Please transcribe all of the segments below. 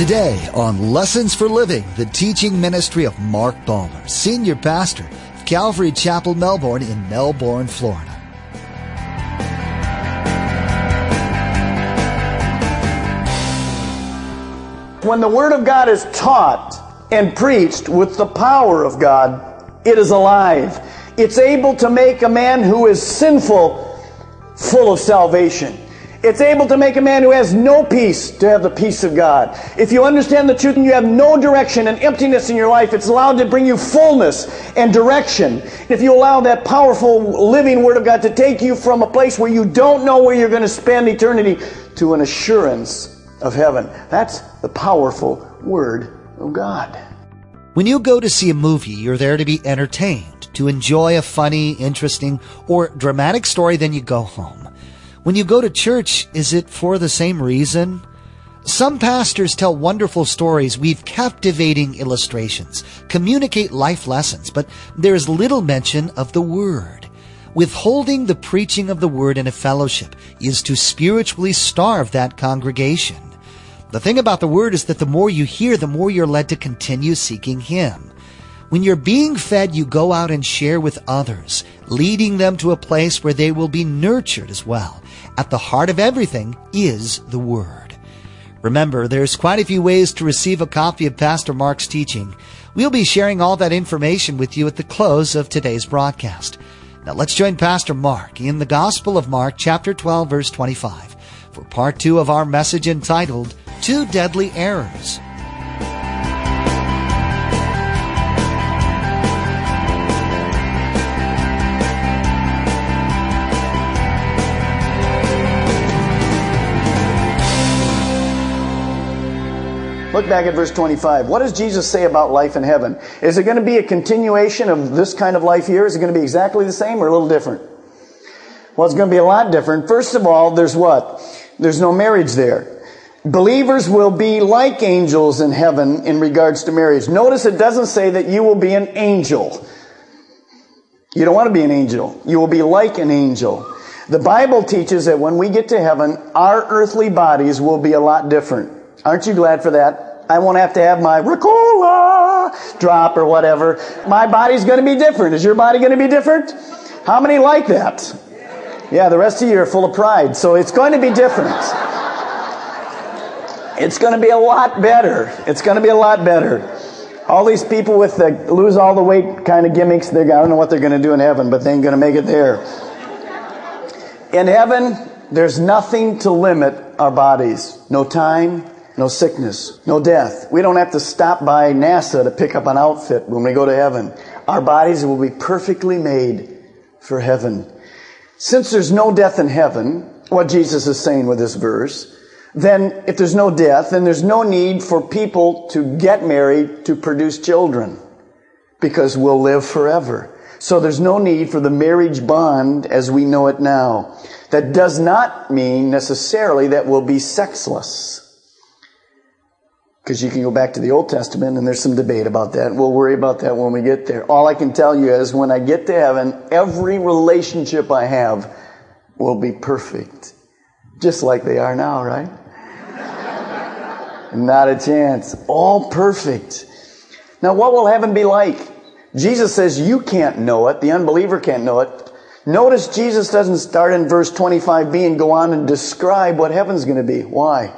Today on Lessons for Living, the teaching ministry of Mark Balmer, Senior Pastor of Calvary Chapel, Melbourne in Melbourne, Florida. When the Word of God is taught and preached with the power of God, it is alive. It's able to make a man who is sinful full of salvation. It's able to make a man who has no peace to have the peace of God. If you understand the truth and you have no direction and emptiness in your life, it's allowed to bring you fullness and direction. If you allow that powerful living Word of God to take you from a place where you don't know where you're going to spend eternity to an assurance of heaven. That's the powerful Word of God. When you go to see a movie, you're there to be entertained, to enjoy a funny, interesting, or dramatic story, then you go home. When you go to church, is it for the same reason? Some pastors tell wonderful stories, weave captivating illustrations, communicate life lessons, but there is little mention of the Word. Withholding the preaching of the Word in a fellowship is to spiritually starve that congregation. The thing about the Word is that the more you hear, the more you're led to continue seeking Him. When you're being fed, you go out and share with others, leading them to a place where they will be nurtured as well. At the heart of everything is the Word. Remember, there's quite a few ways to receive a copy of Pastor Mark's teaching. We'll be sharing all that information with you at the close of today's broadcast. Now let's join Pastor Mark in the Gospel of Mark, chapter 12, verse 25, for part two of our message entitled Two Deadly Errors. Look back at verse 25. What does Jesus say about life in heaven? Is it going to be a continuation of this kind of life here? Is it going to be exactly the same or a little different? Well, it's going to be a lot different. First of all, there's what? There's no marriage there. Believers will be like angels in heaven in regards to marriage. Notice it doesn't say that you will be an angel. You don't want to be an angel. You will be like an angel. The Bible teaches that when we get to heaven, our earthly bodies will be a lot different. Aren't you glad for that? I won't have to have my Ricola drop or whatever. My body's going to be different. Is your body going to be different? How many like that? Yeah, the rest of you are full of pride, so it's going to be different. It's going to be a lot better. It's going to be a lot better. All these people with the lose all the weight kind of gimmicks, they, I don't know what they're going to do in heaven, but they ain't going to make it there. In heaven, there's nothing to limit our bodies. No time, no sickness, no death. We don't have to stop by NASA to pick up an outfit when we go to heaven. Our bodies will be perfectly made for heaven. Since there's no death in heaven, what Jesus is saying with this verse, then if there's no death, then there's no need for people to get married to produce children because we'll live forever. So there's no need for the marriage bond as we know it now. That does not mean necessarily that we'll be sexless. Because you can go back to the Old Testament and there's some debate about that. We'll worry about that when we get there. All I can tell you is when I get to heaven, every relationship I have will be perfect. Just like they are now, right? Not a chance. All perfect. Now, what will heaven be like? Jesus says you can't know it. The unbeliever can't know it. Notice Jesus doesn't start in verse 25b and go on and describe what heaven's going to be. Why?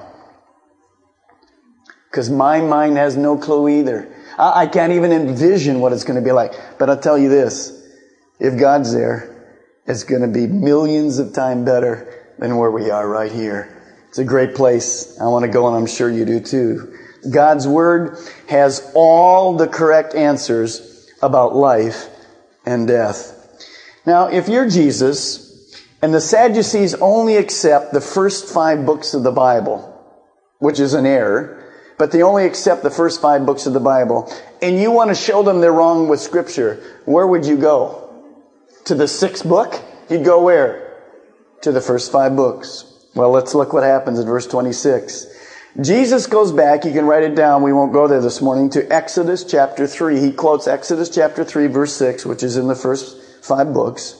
Because my mind has no clue either. I, I can't even envision what it's going to be like. But I'll tell you this. If God's there, it's going to be millions of times better than where we are right here. It's a great place. I want to go and I'm sure you do too. God's Word has all the correct answers about life and death. Now, if you're Jesus, and the Sadducees only accept the first five books of the Bible, which is an error, but they only accept the first five books of the Bible, and you want to show them they're wrong with Scripture, where would you go? To the sixth book? You'd go where? To the first five books. Well, let's look what happens in verse 26. Jesus goes back, you can write it down, we won't go there this morning, to Exodus chapter 3. He quotes Exodus chapter 3, verse 6, which is in the first five books.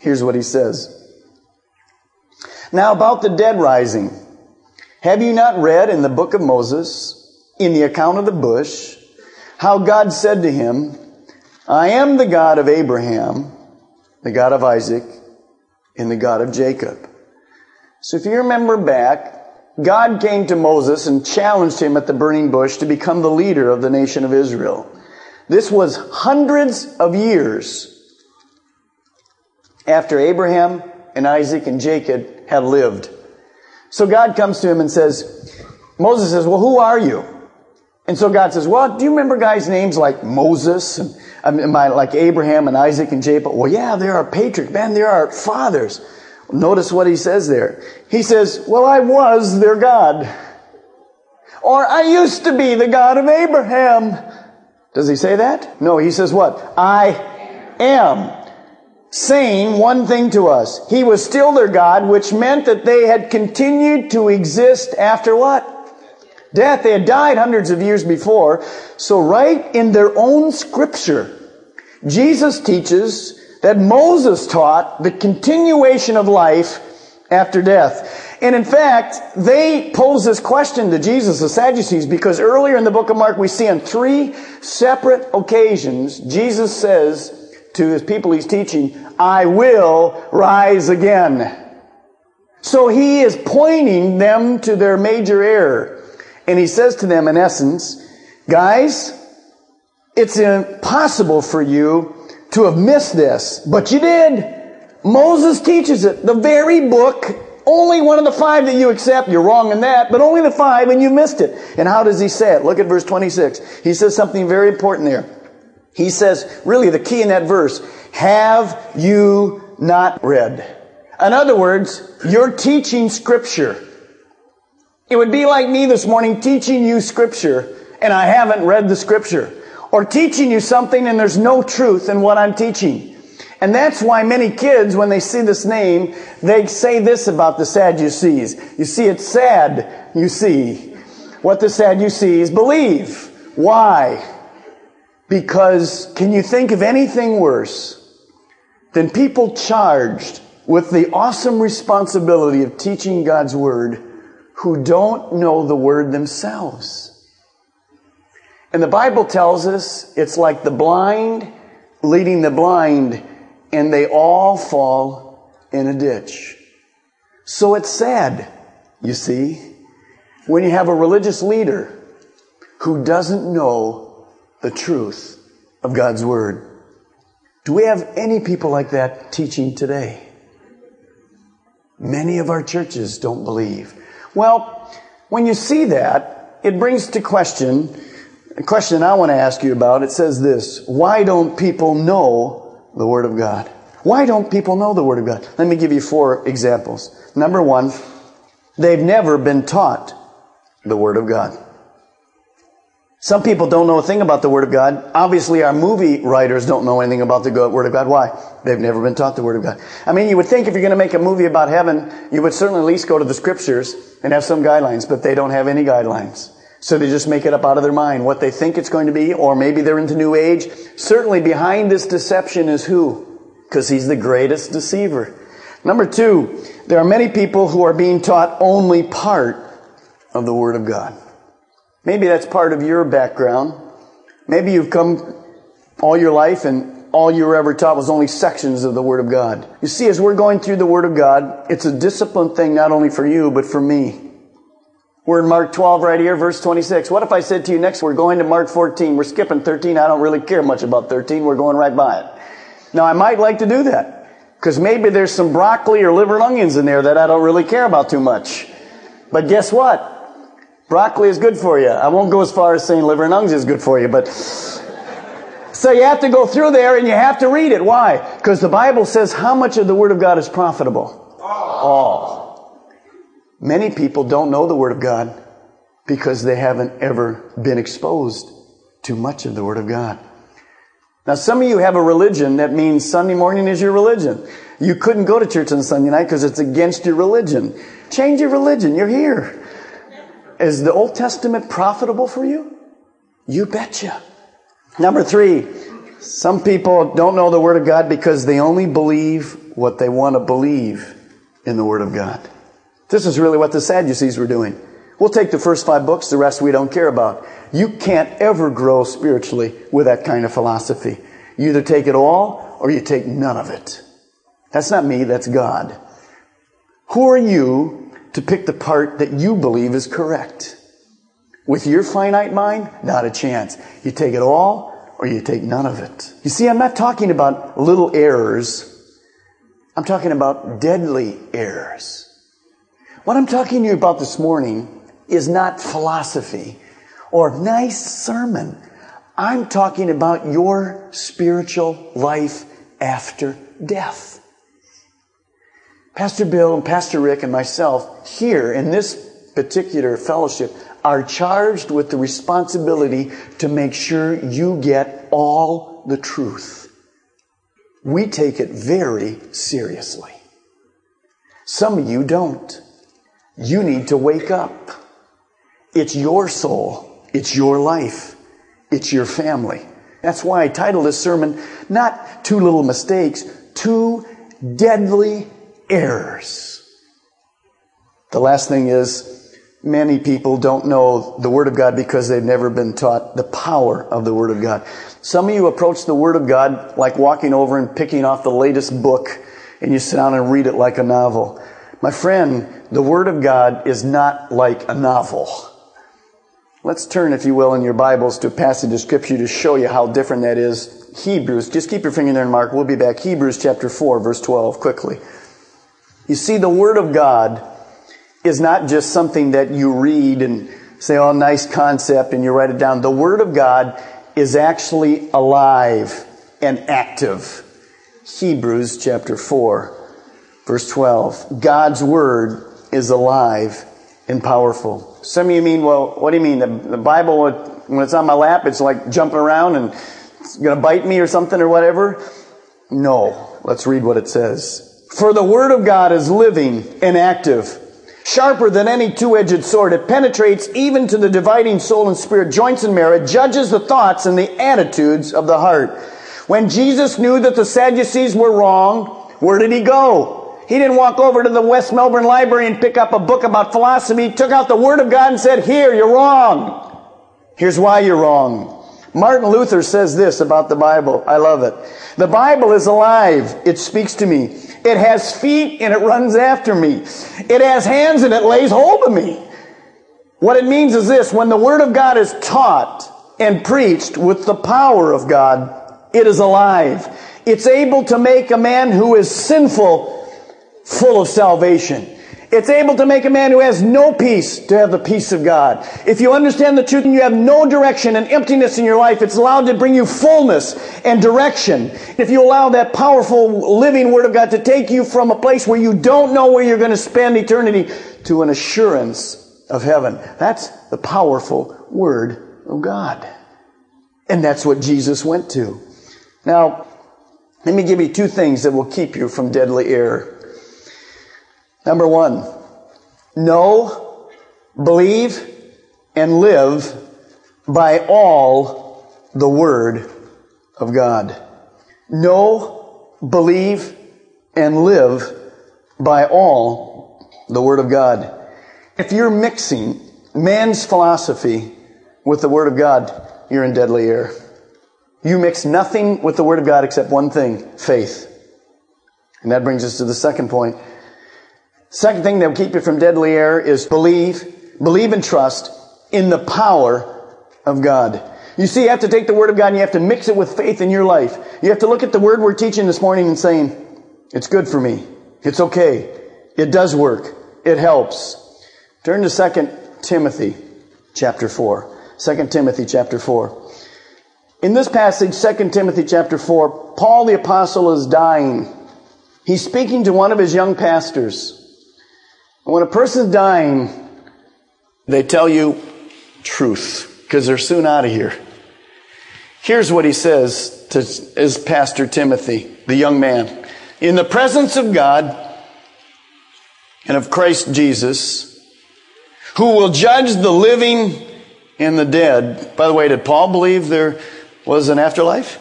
Here's what he says. Now about the dead rising. Have you not read in the book of Moses in the account of the bush how God said to him, I am the God of Abraham, the God of Isaac, and the God of Jacob. So if you remember back, God came to Moses and challenged him at the burning bush to become the leader of the nation of Israel. This was hundreds of years after Abraham and Isaac and Jacob had lived. So God comes to him and says, Moses says, well, who are you? And so God says, well, do you remember guys' names like Moses and um, I mean, like Abraham and Isaac and Jacob? Well, yeah, they are patriarchs. Man, they are fathers. Notice what he says there. He says, well, I was their God. Or I used to be the God of Abraham. Does he say that? No, he says what? I am saying one thing to us. He was still their God, which meant that they had continued to exist after what? Death. They had died hundreds of years before. So right in their own scripture, Jesus teaches that Moses taught the continuation of life after death. And in fact, they pose this question to Jesus, the Sadducees, because earlier in the book of Mark, we see on three separate occasions, Jesus says to his people he's teaching, I will rise again. So he is pointing them to their major error. And he says to them, in essence, guys, it's impossible for you to have missed this, but you did. Moses teaches it. The very book, only one of the five that you accept. You're wrong in that, but only the five and you missed it. And how does he say it? Look at verse 26. He says something very important there. He says, really the key in that verse, have you not read? In other words, you're teaching scripture. It would be like me this morning teaching you scripture and I haven't read the scripture. Or teaching you something and there's no truth in what I'm teaching. And that's why many kids, when they see this name, they say this about the Sadducees. You see, it's sad, you see. What the Sadducees believe. Why? Because can you think of anything worse than people charged with the awesome responsibility of teaching God's Word who don't know the Word themselves? And the Bible tells us it's like the blind leading the blind, and they all fall in a ditch. So it's sad, you see, when you have a religious leader who doesn't know the truth of God's Word. Do we have any people like that teaching today? Many of our churches don't believe. Well, when you see that, it brings to question a question I want to ask you about. It says this Why don't people know the Word of God? Why don't people know the Word of God? Let me give you four examples. Number one, they've never been taught the Word of God. Some people don't know a thing about the Word of God. Obviously, our movie writers don't know anything about the Word of God. Why? They've never been taught the Word of God. I mean, you would think if you're going to make a movie about heaven, you would certainly at least go to the Scriptures and have some guidelines, but they don't have any guidelines. So they just make it up out of their mind what they think it's going to be, or maybe they're into New Age. Certainly behind this deception is who? Because he's the greatest deceiver. Number two, there are many people who are being taught only part of the Word of God. Maybe that's part of your background. Maybe you've come all your life and all you were ever taught was only sections of the Word of God. You see, as we're going through the Word of God, it's a discipline thing not only for you, but for me. We're in Mark 12 right here, verse 26. What if I said to you next, we're going to Mark 14. We're skipping 13. I don't really care much about 13. We're going right by it. Now, I might like to do that because maybe there's some broccoli or liver and onions in there that I don't really care about too much. But guess what? Broccoli is good for you. I won't go as far as saying liver and onions is good for you, but so you have to go through there and you have to read it. Why? Because the Bible says how much of the Word of God is profitable? All. All. Many people don't know the Word of God because they haven't ever been exposed to much of the Word of God. Now, some of you have a religion that means Sunday morning is your religion. You couldn't go to church on Sunday night because it's against your religion. Change your religion. You're here. Is the Old Testament profitable for you? You betcha. Number three, some people don't know the Word of God because they only believe what they want to believe in the Word of God. This is really what the Sadducees were doing. We'll take the first five books, the rest we don't care about. You can't ever grow spiritually with that kind of philosophy. You either take it all or you take none of it. That's not me, that's God. Who are you to pick the part that you believe is correct? With your finite mind, not a chance. You take it all or you take none of it. You see, I'm not talking about little errors. I'm talking about deadly errors. What I'm talking to you about this morning is not philosophy or nice sermon. I'm talking about your spiritual life after death. Pastor Bill and Pastor Rick and myself here in this particular fellowship are charged with the responsibility to make sure you get all the truth. We take it very seriously. Some of you don't. You need to wake up. It's your soul. It's your life. It's your family. That's why I titled this sermon, not two little mistakes, two deadly errors. The last thing is, many people don't know the Word of God because they've never been taught the power of the Word of God. Some of you approach the Word of God like walking over and picking off the latest book and you sit down and read it like a novel. My friend, the Word of God is not like a novel. Let's turn, if you will, in your Bibles to a passage of Scripture to show you how different that is. Hebrews, just keep your finger there and mark. We'll be back. Hebrews chapter 4, verse 12, quickly. You see, the Word of God is not just something that you read and say, oh, nice concept, and you write it down. The Word of God is actually alive and active. Hebrews chapter 4, verse 12. God's Word is alive and powerful. Some of you mean, well, what do you mean? The, the Bible, when it's on my lap, it's like jumping around and it's going to bite me or something or whatever? No. Let's read what it says. For the Word of God is living and active, sharper than any two-edged sword. It penetrates even to the dividing soul and spirit, joints and marrow. It judges the thoughts and the attitudes of the heart. When Jesus knew that the Sadducees were wrong, where did he go? He didn't walk over to the West Melbourne Library and pick up a book about philosophy. He took out the Word of God and said, here, you're wrong. Here's why you're wrong. Martin Luther says this about the Bible. I love it. The Bible is alive. It speaks to me. It has feet and it runs after me. It has hands and it lays hold of me. What it means is this. When the Word of God is taught and preached with the power of God, it is alive. It's able to make a man who is sinful full of salvation. It's able to make a man who has no peace to have the peace of God. If you understand the truth and you have no direction and emptiness in your life, it's allowed to bring you fullness and direction. If you allow that powerful living Word of God to take you from a place where you don't know where you're going to spend eternity to an assurance of heaven. That's the powerful Word of God. And that's what Jesus went to. Now, let me give you two things that will keep you from deadly error. Number one, know, believe, and live by all the Word of God. Know, believe, and live by all the Word of God. If you're mixing man's philosophy with the Word of God, you're in deadly error. You mix nothing with the Word of God except one thing, faith. And that brings us to the second point. Second thing that will keep you from deadly error is believe, believe and trust in the power of God. You see, you have to take the Word of God and you have to mix it with faith in your life. You have to look at the Word we're teaching this morning and saying, it's good for me. It's okay. It does work. It helps. Turn to 2 Timothy chapter 4. 2 Timothy chapter 4. In this passage, 2 Timothy chapter 4, Paul the apostle is dying. He's speaking to one of his young pastors. When a person's dying, they tell you truth because they're soon out of here. Here's what he says to his pastor Timothy, the young man. In the presence of God and of Christ Jesus, who will judge the living and the dead. By the way, did Paul believe there was an afterlife?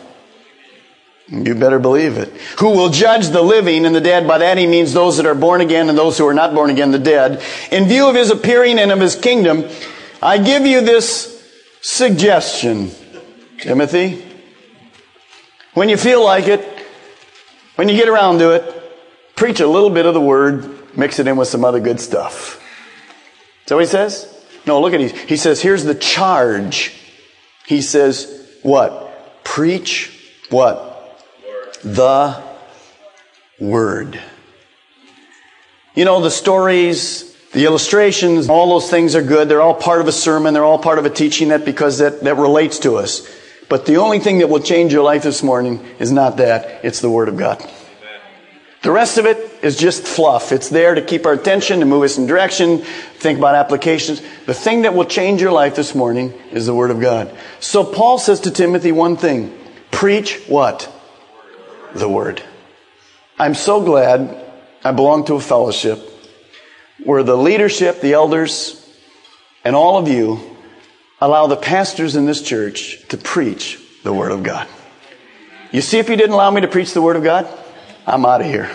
You better believe it. Who will judge the living and the dead? By that he means those that are born again and those who are not born again, the dead. In view of his appearing and of his kingdom, I give you this suggestion, Timothy. When you feel like it, when you get around to it, preach a little bit of the word, mix it in with some other good stuff. What he says? No, look at it. He says, here's the charge. He says, what? Preach what? The Word. You know, the stories, the illustrations, all those things are good. They're all part of a sermon. They're all part of a teaching that because that, that relates to us. But the only thing that will change your life this morning is not that. It's the Word of God. The rest of it is just fluff. It's there to keep our attention, to move us in direction, think about applications. The thing that will change your life this morning is the Word of God. So Paul says to Timothy one thing. Preach what? The Word. I'm so glad I belong to a fellowship where the leadership, the elders, and all of you allow the pastors in this church to preach the Word of God. You see, if you didn't allow me to preach the Word of God, I'm out of here.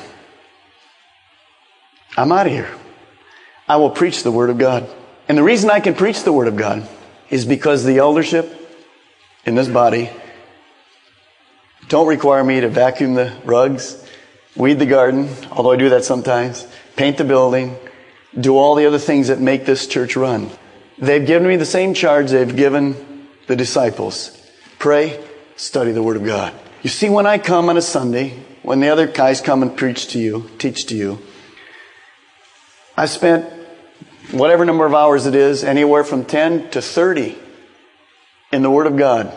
I'm out of here. I will preach the Word of God. And the reason I can preach the Word of God is because the eldership in this body don't require me to vacuum the rugs, weed the garden, although I do that sometimes, paint the building, do all the other things that make this church run. They've given me the same charge they've given the disciples. Pray, study the Word of God. You see, when I come on a Sunday, when the other guys come and preach to you, teach to you, I spent whatever number of hours it is, anywhere from 10 to 30 in the Word of God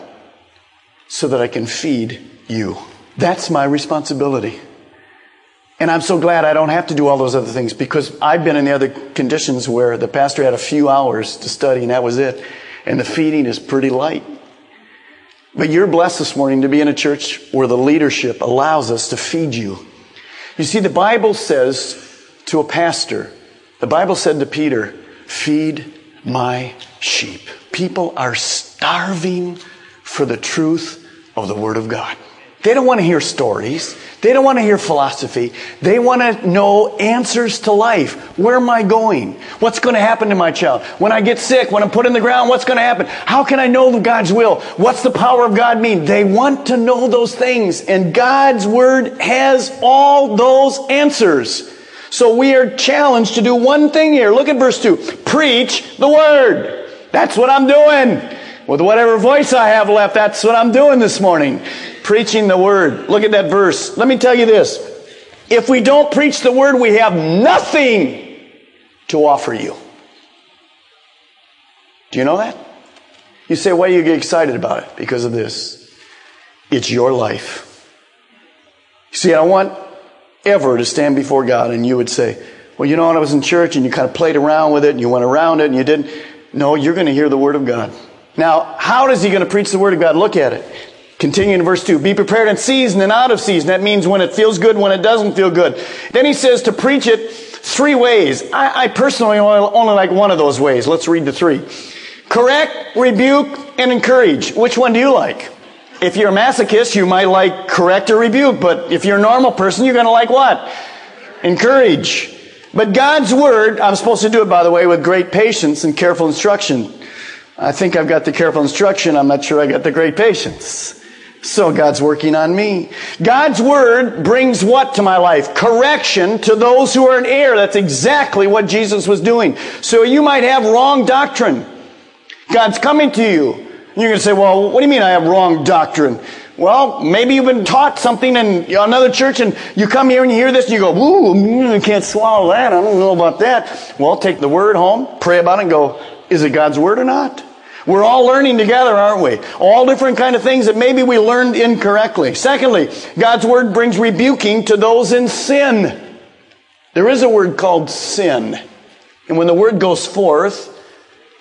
so that I can feed you. That's my responsibility. And I'm so glad I don't have to do all those other things because I've been in the other conditions where the pastor had a few hours to study and that was it. And the feeding is pretty light. But you're blessed this morning to be in a church where the leadership allows us to feed you. You see, the Bible says to a pastor, the Bible said to Peter, feed my sheep. People are starving for the truth of the Word of God. They don't want to hear stories. They don't want to hear philosophy. They want to know answers to life. Where am I going? What's going to happen to my child? When I get sick, when I'm put in the ground, what's going to happen? How can I know God's will? What's the power of God mean? They want to know those things. And God's Word has all those answers. So we are challenged to do one thing here. Look at verse 2. Preach the Word. That's what I'm doing. With whatever voice I have left, that's what I'm doing this morning. Preaching the Word. Look at that verse. Let me tell you this. If we don't preach the Word, we have nothing to offer you. Do you know that? You say, why do you get excited about it? Because of this. It's your life. See, I want ever to stand before God and you would say, well, you know what? I was in church and you kind of played around with it and you went around it and you didn't. No, you're going to hear the Word of God. Now, how is he going to preach the Word of God? Look at it. Continuing in verse 2. Be prepared in season and out of season. That means when it feels good, when it doesn't feel good. Then he says to preach it three ways. I, I personally only like one of those ways. Let's read the three. Correct, rebuke, and encourage. Which one do you like? If you're a masochist, you might like correct or rebuke, but if you're a normal person, you're going to like what? Encourage. But God's Word, I'm supposed to do it, by the way, with great patience and careful instruction. I think I've got the careful instruction. I'm not sure I got the great patience. So God's working on me. God's word brings what to my life? Correction to those who are in error. That's exactly what Jesus was doing. So you might have wrong doctrine. God's coming to you. You're going to say, well, what do you mean I have wrong doctrine? Well, maybe you've been taught something in another church and you come here and you hear this and you go, ooh, I can't swallow that. I don't know about that. Well, take the word home, pray about it and go, is it God's word or not? We're all learning together, aren't we? All different kind of things that maybe we learned incorrectly. Secondly, God's word brings rebuking to those in sin. There is a word called sin. And when the word goes forth,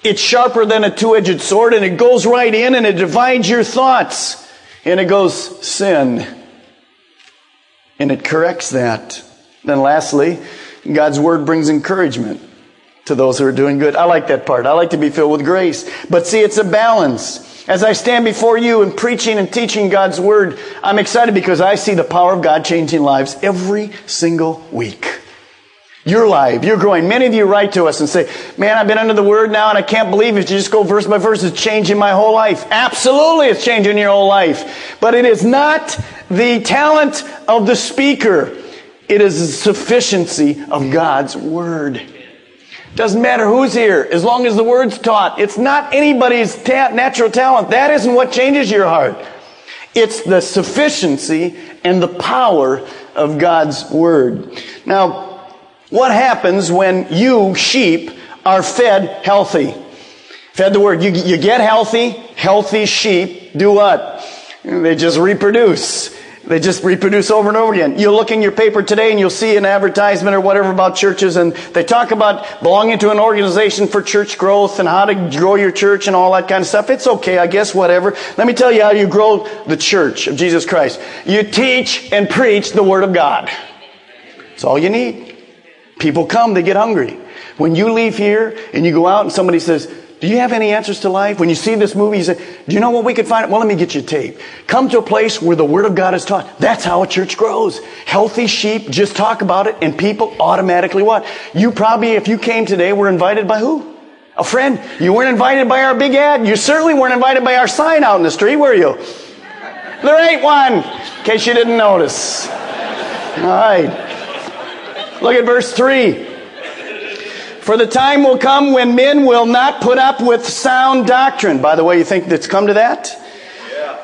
it's sharper than a two-edged sword and it goes right in and it divides your thoughts. And it goes sin. And it corrects that. Then lastly, God's word brings encouragement to those who are doing good. I like that part. I like to be filled with grace. But see, it's a balance. As I stand before you and preaching and teaching God's Word, I'm excited because I see the power of God changing lives every single week. You're alive. You're growing. Many of you write to us and say, man, I've been under the word now and I can't believe it. You just go verse by verse. It's changing my whole life. Absolutely, it's changing your whole life. But it is not the talent of the speaker. It is the sufficiency of God's word. Doesn't matter who's here, as long as the word's taught. It's not anybody's ta- natural talent. That isn't what changes your heart. It's the sufficiency and the power of God's word. Now, what happens when you, sheep, are fed healthy? Fed the word. You, you get healthy, healthy sheep do what? They just reproduce. They just reproduce over and over again. You'll look in your paper today and you'll see an advertisement or whatever about churches and they talk about belonging to an organization for church growth and how to grow your church and all that kind of stuff. It's okay, I guess, whatever. Let me tell you how you grow the church of Jesus Christ. You teach and preach the Word of God. That's all you need. People come, they get hungry. When you leave here and you go out and somebody says, do you have any answers to life? When you see this movie, you say, do you know what we could find? Well, let me get you a tape. Come to a place where the Word of God is taught. That's how a church grows. Healthy sheep just talk about it and people automatically what? You probably, if you came today, were invited by who? A friend. You weren't invited by our big ad. You certainly weren't invited by our sign out in the street, were you? There ain't one, in case you didn't notice. All right. Look at verse 3. For the time will come when men will not put up with sound doctrine. By the way, you think it's come to that? Yeah.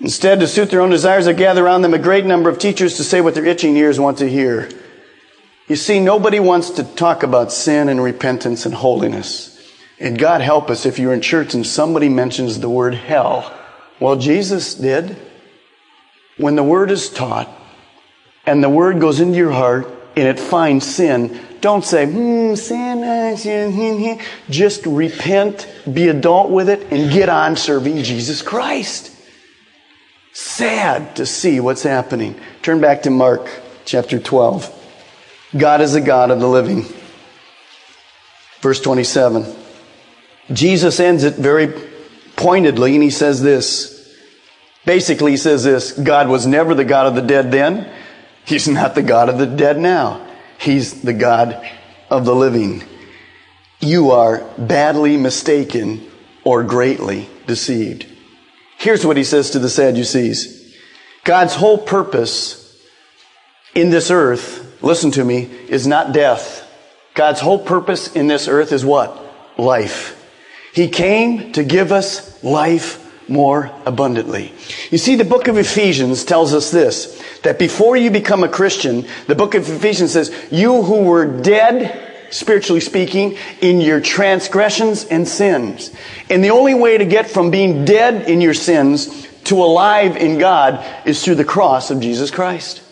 Instead, to suit their own desires, they gather around them a great number of teachers to say what their itching ears want to hear. You see, nobody wants to talk about sin and repentance and holiness. And God help us if you're in church and somebody mentions the word hell. Well, Jesus did. When the word is taught and the word goes into your heart, and it finds sin, don't say, hmm, sin, uh, just repent, be adult with it, and get on serving Jesus Christ. Sad to see what's happening. Turn back to Mark chapter 12. God is a God of the living. Verse 27. Jesus ends it very pointedly, and he says this. Basically, he says this God was never the God of the dead then. He's not the God of the dead now. He's the God of the living. You are badly mistaken or greatly deceived. Here's what he says to the Sadducees. God's whole purpose in this earth, listen to me, is not death. God's whole purpose in this earth is what? Life. He came to give us life more abundantly. You see, the book of Ephesians tells us this, that before you become a Christian, the book of Ephesians says, you who were dead, spiritually speaking, in your transgressions and sins. And the only way to get from being dead in your sins to alive in God is through the cross of Jesus Christ.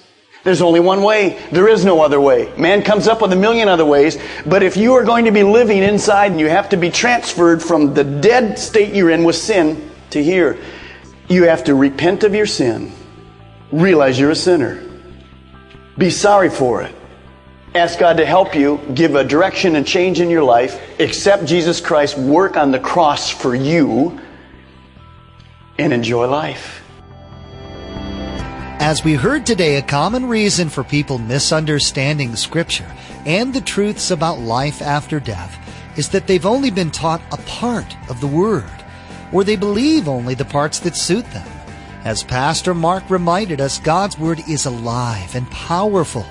There's only one way. There is no other way. Man comes up with a million other ways, but if you are going to be living inside and you have to be transferred from the dead state you're in with sin to hear. You have to repent of your sin, realize you're a sinner, be sorry for it, ask God to help you, give a direction and change in your life, accept Jesus Christ, work on the cross for you, and enjoy life. As we heard today, a common reason for people misunderstanding Scripture and the truths about life after death is that they've only been taught a part of the Word or they believe only the parts that suit them. As Pastor Mark reminded us, God's Word is alive and powerful,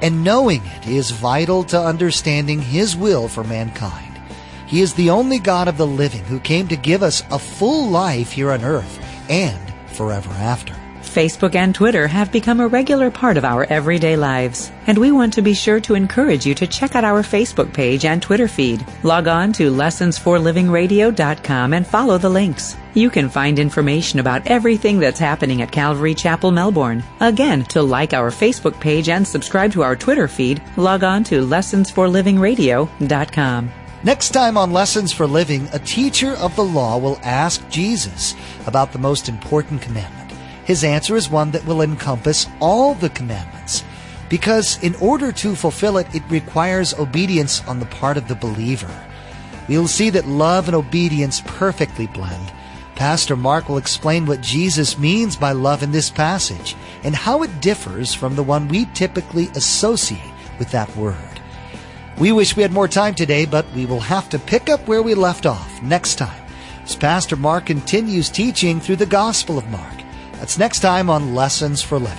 and knowing it is vital to understanding His will for mankind. He is the only God of the living who came to give us a full life here on earth and forever after. Facebook and Twitter have become a regular part of our everyday lives, and we want to be sure to encourage you to check out our Facebook page and Twitter feed. Log on to lessonsforlivingradio.com and follow the links. You can find information about everything that's happening at Calvary Chapel, Melbourne. Again, to like our Facebook page and subscribe to our Twitter feed, log on to lessonsforlivingradio.com. Next time on Lessons for Living, a teacher of the law will ask Jesus about the most important commandment. His answer is one that will encompass all the commandments, because in order to fulfill it, it requires obedience on the part of the believer. We'll see that love and obedience perfectly blend. Pastor Mark will explain what Jesus means by love in this passage and how it differs from the one we typically associate with that word. We wish we had more time today, but we will have to pick up where we left off next time as Pastor Mark continues teaching through the Gospel of Mark. That's next time on Lessons for Living.